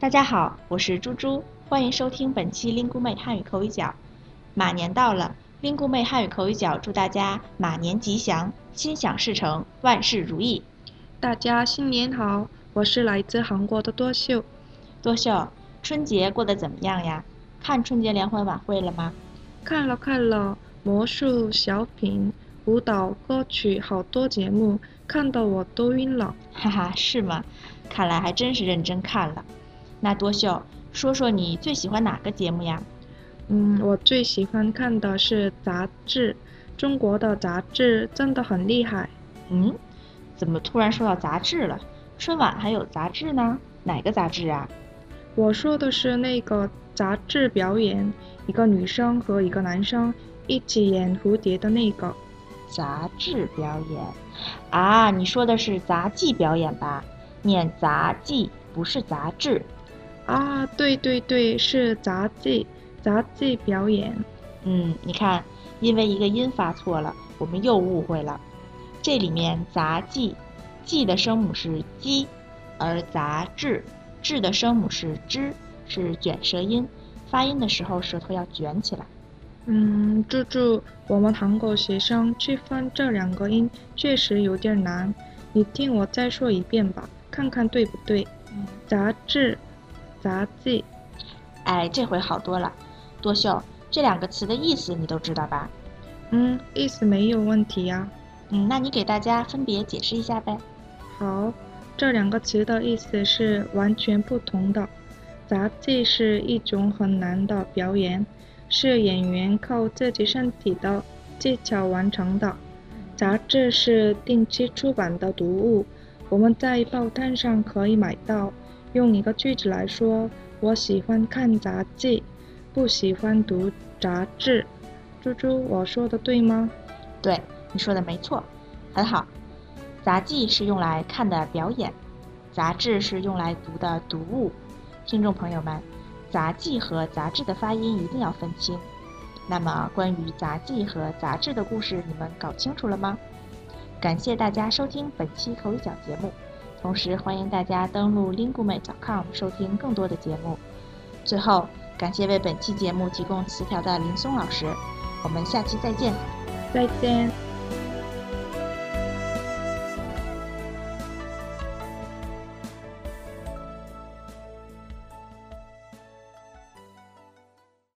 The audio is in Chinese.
大家好，我是猪猪，欢迎收听本期 Lingu 妹汉语口语角。马年到了，Lingu 妹汉语口语角祝大家马年吉祥，心想事成，万事如意。大家新年好，我是来自韩国的多秀。多秀，春节过得怎么样呀？看春节联欢晚会了吗？看了看了，魔术、小品、舞蹈、歌曲，好多节目，看得我都晕了。哈哈，是吗？看来还真是认真看了。那多秀，说说你最喜欢哪个节目呀？嗯，我最喜欢看的是杂志，中国的杂志真的很厉害。嗯，怎么突然说到杂志了？春晚还有杂志呢？哪个杂志啊？我说的是那个杂志表演，一个女生和一个男生一起演蝴蝶的那个。杂志表演？啊，你说的是杂技表演吧？念杂技，不是杂志。啊，对对对，是杂技，杂技表演。嗯，你看，因为一个音发错了，我们又误会了。这里面杂技，技的声母是鸡，而杂志，志的声母是之，是卷舌音，发音的时候舌头要卷起来。嗯，猪猪，我们韩国学生区分这两个音确实有点难，你听我再说一遍吧，看看对不对。杂志。杂技，哎，这回好多了。多秀，这两个词的意思你都知道吧？嗯，意思没有问题呀。嗯，那你给大家分别解释一下呗。好，这两个词的意思是完全不同的。杂技是一种很难的表演，是演员靠自己身体的技巧完成的。杂志是定期出版的读物，我们在报摊上可以买到。用一个句子来说，我喜欢看杂技，不喜欢读杂志。猪猪，我说的对吗？对，你说的没错，很好。杂技是用来看的表演，杂志是用来读的读物。听众朋友们，杂技和杂志的发音一定要分清。那么，关于杂技和杂志的故事，你们搞清楚了吗？感谢大家收听本期口语角节目。同时，欢迎大家登录 linguemate.com 收听更多的节目。最后，感谢为本期节目提供词条的林松老师。我们下期再见。再见。